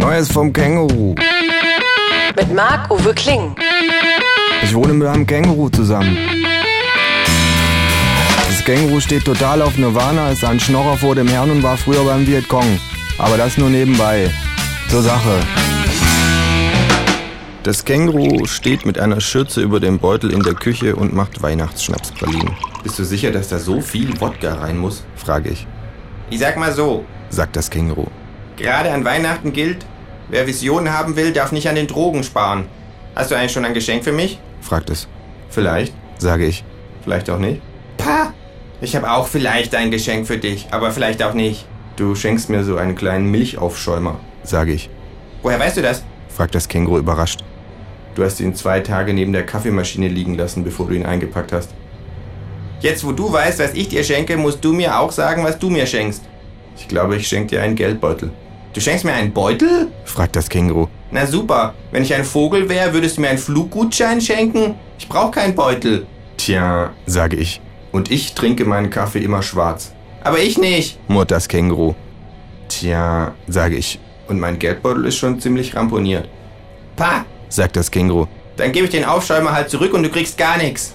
Neues vom Känguru. Mit Marc-Uwe Kling. Ich wohne mit einem Känguru zusammen. Das Känguru steht total auf Nirvana, ist ein Schnorrer vor dem Herrn und war früher beim Vietcong. Aber das nur nebenbei. Zur Sache. Das Känguru steht mit einer Schürze über dem Beutel in der Küche und macht Weihnachtsschnapspralinen. Bist du sicher, dass da so viel Wodka rein muss? frage ich. Ich sag mal so, Sagt das Känguru. Gerade an Weihnachten gilt, wer Visionen haben will, darf nicht an den Drogen sparen. Hast du eigentlich schon ein Geschenk für mich? fragt es. Vielleicht, sage ich. Vielleicht auch nicht. Pa! Ich habe auch vielleicht ein Geschenk für dich, aber vielleicht auch nicht. Du schenkst mir so einen kleinen Milchaufschäumer, sage ich. Woher weißt du das? fragt das Känguru überrascht. Du hast ihn zwei Tage neben der Kaffeemaschine liegen lassen, bevor du ihn eingepackt hast. Jetzt, wo du weißt, was ich dir schenke, musst du mir auch sagen, was du mir schenkst. Ich glaube, ich schenke dir einen Geldbeutel, Du schenkst mir einen Beutel? fragt das Känguru. Na super. Wenn ich ein Vogel wäre, würdest du mir einen Fluggutschein schenken? Ich brauche keinen Beutel. Tja, sage ich. Und ich trinke meinen Kaffee immer schwarz, Aber ich nicht. murrt das Känguru. Tja, sage ich. Und mein Geldbeutel ist schon ziemlich ramponiert, Pa! sagt das Känguru. Dann gebe ich den Aufschäumer halt zurück und du kriegst gar nichts.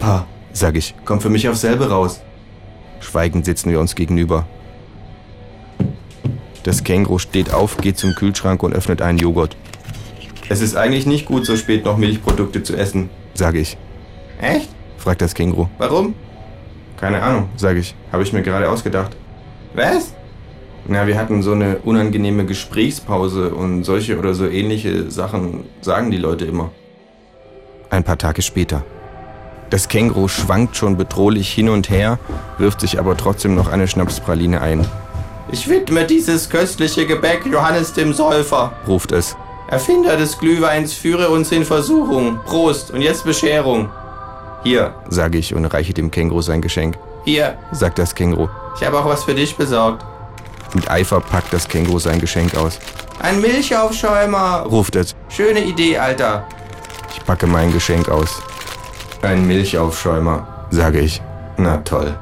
Pa, sag ich, komm für mich aufs selbe raus. Schweigend sitzen wir uns gegenüber. Das Känguru steht auf, geht zum Kühlschrank und öffnet einen Joghurt. Es ist eigentlich nicht gut, so spät noch Milchprodukte zu essen, sage ich. Echt? Fragt das Känguru. Warum? Keine Ahnung, sage ich. Habe ich mir gerade ausgedacht. Was? Na, wir hatten so eine unangenehme Gesprächspause und solche oder so ähnliche Sachen sagen die Leute immer. Ein paar Tage später. Das Känguru schwankt schon bedrohlich hin und her, wirft sich aber trotzdem noch eine Schnapspraline ein, Ich widme dieses köstliche Gebäck Johannes dem Säufer. ruft es. Erfinder des Glühweins führe uns in Versuchung. Prost und jetzt Bescherung. Hier, sage ich und reiche dem Känguru sein Geschenk. Hier, Sagt das Känguru. ich habe auch was für dich besorgt. Mit Eifer packt das Känguru sein Geschenk aus. Ein Milchaufschäumer. Ruft es. Schöne Idee, Alter. Ich packe mein Geschenk aus. Ein Milchaufschäumer, sage ich. Na toll.